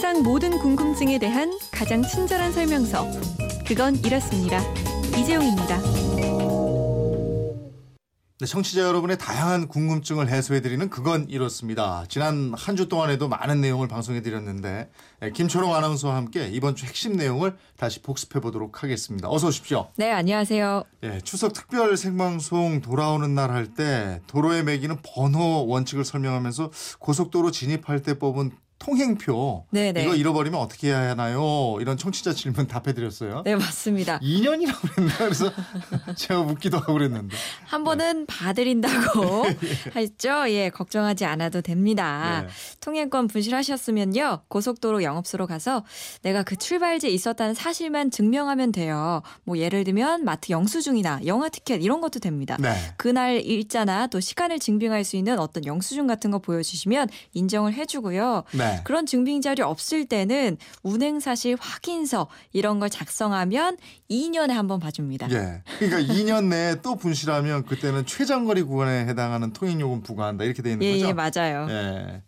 세상 모든 궁금증에 대한 가장 친절한 설명서. 그건 이렇습니다. 이재용입니다. 네, 청취자 여러분의 다양한 궁금증을 해소해드리는 그건 이렇습니다. 지난 한 주 동안에도 많은 내용을 방송해드렸는데 예, 김초롱 아나운서와 함께 이번 주 핵심 내용을 다시 복습해보도록 하겠습니다. 어서 오십시오. 네, 안녕하세요. 예, 추석 특별 생방송 돌아오는 날 할 때 도로에 매기는 번호 원칙을 설명하면서 고속도로 진입할 때 뽑은 통행표 네네. 이거 잃어버리면 어떻게 해야 하나요? 이런 청취자 질문 답해드렸어요. 네, 맞습니다. 2년이라고 그랬나? 그래서 제가 묻기도 하고 그랬는데. 한 번은 봐드린다고 했죠. 예, 걱정하지 않아도 됩니다. 네. 통행권 분실하셨으면요. 고속도로 영업소로 가서 내가 그 출발지에 있었다는 사실만 증명하면 돼요. 뭐 예를 들면 마트 영수증이나 영화 티켓 이런 것도 됩니다. 네. 그날 일자나 또 시간을 증빙할 수 있는 어떤 영수증 같은 거 보여주시면 인정을 해주고요. 네. 그런 증빙 자료 없을 때는 운행 사실 확인서 이런 걸 작성하면 2년에 한 번 봐줍니다. 예. 그러니까 2년 내에 또 분실하면 그때는 최장거리 구간에 해당하는 통행요금 부과한다 이렇게 돼 있는 예, 거죠. 예, 맞아요. 예.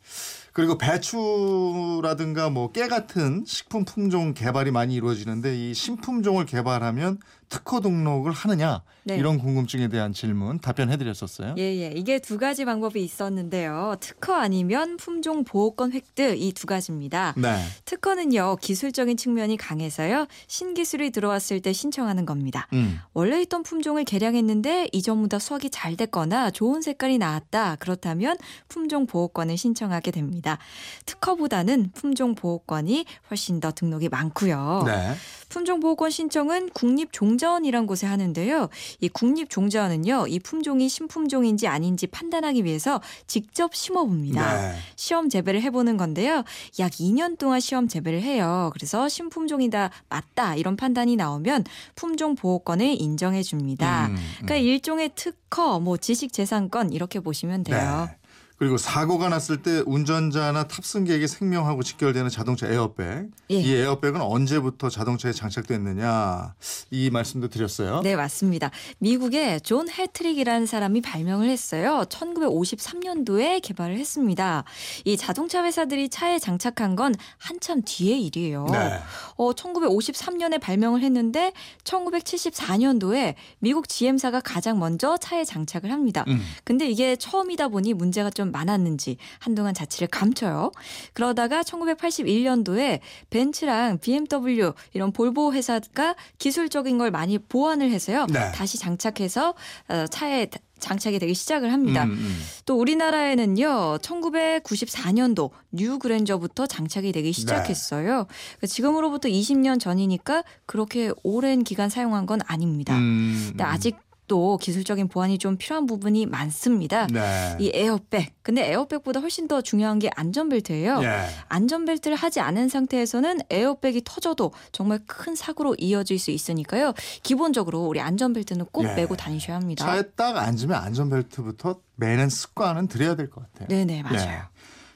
그리고 배추라든가 뭐 깨 같은 식품 품종 개발이 많이 이루어지는데 이 신품종을 개발하면 특허 등록을 하느냐 네. 이런 궁금증에 대한 질문 답변해 드렸었어요. 예, 예. 이게 두 가지 방법이 있었는데요. 특허 아니면 품종 보호권 획득 이 두 가지입니다. 네. 특허는요, 기술적인 측면이 강해서요, 신기술이 들어왔을 때 신청하는 겁니다. 음. 원래 있던 품종을 개량했는데 이전보다 수확이 잘 됐거나 좋은 색깔이 나왔다. 그렇다면 품종 보호권을 신청하게 됩니다. 특허보다는 품종 보호권이 훨씬 더 등록이 많고요. 네. 품종 보호권 신청은 국립 종자 원이란 곳에 하는데요. 이 국립종자원은요, 이 품종이 신품종인지 아닌지 판단하기 위해서 직접 심어봅니다. 네. 시험 재배를 해보는 건데요. 약 2년 동안 시험 재배를 해요. 그래서 신품종이다, 맞다 이런 판단이 나오면 품종 보호권을 인정해 줍니다. 음, 음. 그러니까 일종의 특허, 뭐 지식재산권 이렇게 보시면 돼요. 네. 그리고 사고가 났을 때 운전자나 탑승객의 생명하고 직결되는 자동차 에어백. 예. 이 에어백은 언제부터 자동차에 장착됐느냐 이 말씀도 드렸어요. 네, 맞습니다. 미국의 존 해트릭이라는 사람이 발명을 했어요. 1953년도에 개발을 했습니다. 이 자동차 회사들이 차에 장착한 건 한참 뒤의 일이에요. 네. 어, 1953년에 발명을 했는데 1974년도에 미국 GM사가 가장 먼저 차에 장착을 합니다. 음. 근데 이게 처음이다 보니 문제가 좀 많았는지 한동안 자취를 감춰요. 그러다가 1981년도에 벤츠랑 BMW 이런 볼보 회사가 기술적인 걸 많이 보완을 해서요. 네. 다시 장착해서 어, 차에 장착이 되기 시작을 합니다. 음, 음. 또 우리나라에는요, 1994년도 뉴 그랜저부터 장착이 되기 시작했어요. 그러니까 지금으로부터 20년 전이니까 그렇게 오랜 기간 사용한 건 아닙니다. 음, 근데 음. 아직도 기술적인 보완이 좀 필요한 부분이 많습니다. 네. 이 에어백. 근데 에어백보다 훨씬 더 중요한 게 안전벨트예요. 예. 안전벨트를 하지 않은 상태에서는 에어백이 터져도 정말 큰 사고로 이어질 수 있으니까요. 기본적으로 우리 안전벨트는 꼭 예. 매고 다니셔야 합니다. 차에 딱 앉으면 안전벨트부터 매는 습관은 들여야 될 것 같아요. 네네, 맞아요. 예.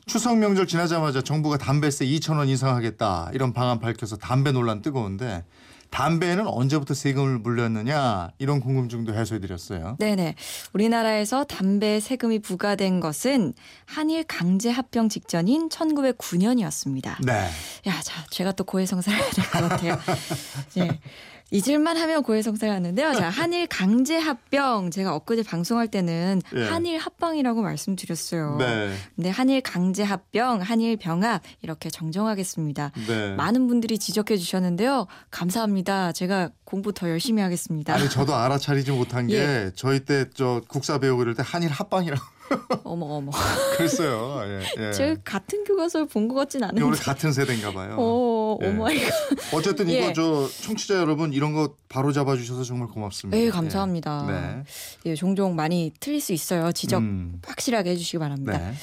추석 명절 지나자마자 정부가 담배세 2천 원 인상하겠다 이런 방안 밝혀서 담배 논란 뜨거운데 담배에는 언제부터 세금을 물렸느냐 이런 궁금증도 해소해드렸어요. 네네. 우리나라에서 담배 세금이 부과된 것은 한일 강제 합병 직전인 1909년이었습니다. 네. 야, 자, 제가 또 고해성사를 해야 될 것 같아요. 예. 잊을만 하면 고해성사를 하는데요. 자, 한일 강제 합병. 제가 엊그제 방송할 때는 예. 한일 합방이라고 말씀드렸어요. 네. 근데 한일 강제 합병, 한일 병합 이렇게 정정하겠습니다. 네. 많은 분들이 지적해 주셨는데요. 감사합니다. 제가 공부 더 열심히 하겠습니다. 아니 저도 알아차리지 못한 게 예. 저희 때 저 국사 배우고 이럴 때 한일 합방이라고 어머 어머. 그랬어요. 예. 예. 제가 같은 교과서를 본 것 같진 않은데. 우리 같은 세대인가 봐요. 어, 예. Oh my god. 어쨌든 이거 예. 저 청취자 여러분 이런 거 바로 잡아 주셔서 정말 고맙습니다. 네, 감사합니다. 예. 네. 예, 종종 많이 틀릴 수 있어요. 지적 음. 확실하게 해 주시기 바랍니다. 네.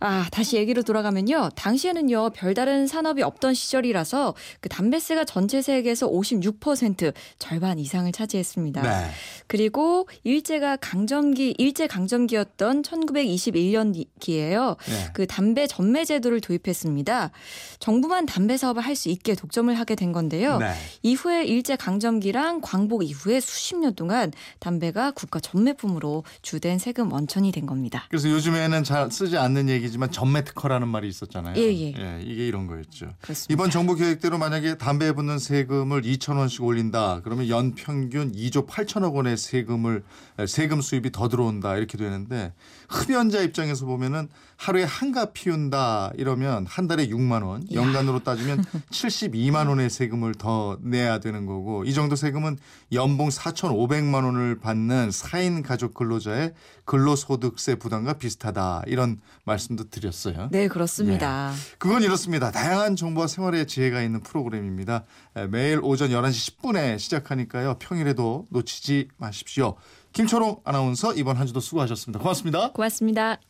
아, 다시 얘기로 돌아가면요. 당시에는요, 별다른 산업이 없던 시절이라서 그 담배세가 전체 세액에서 56% 절반 이상을 차지했습니다. 네. 그리고 일제가 강점기, 일제 강점기였던 1921년기예요. 네. 그 담배 전매 제도를 도입했습니다. 정부만 담배 사업을 할 수 있게 독점을 하게 된 건데요. 네. 이후에 일제 강점기랑 광복 이후에 수십 년 동안 담배가 국가 전매품으로 주된 세금 원천이 된 겁니다. 그래서 요즘에는 잘 쓰지 않는 얘기지만 전매 특허라는 말이 있었잖아요. 예, 예. 이게 이런 거였죠. 그렇습니다. 이번 정부 계획대로 만약에 담배에 붙는 세금을 2천 원씩 올린다. 그러면 연 평균 2조 8천억 원의 세금을 세금 수입이 더 들어온다 이렇게 되는데 흡연자 입장에서 보면은 하루에 한가 피운다 이러면 한 달에 6만 원, 연간으로 따지면 72만 원의 세금을 더 내야 되는 거고 이 정도 세금은 연봉 4,500만 원을 받는 4인 가족 근로자의 근로소득세 부담과 비슷하다 이런 말씀도 드렸어요. 네, 그렇습니다. 그건 이렇습니다. 다양한 정보와 생활의 지혜가 있는 프로그램입니다. 에, 매일 오전 11시 10분에 시작하니까요. 평일에도 놓치지 마십시오. 김초롱 아나운서 이번 한 주도 수고하셨습니다. 고맙습니다. 고맙습니다.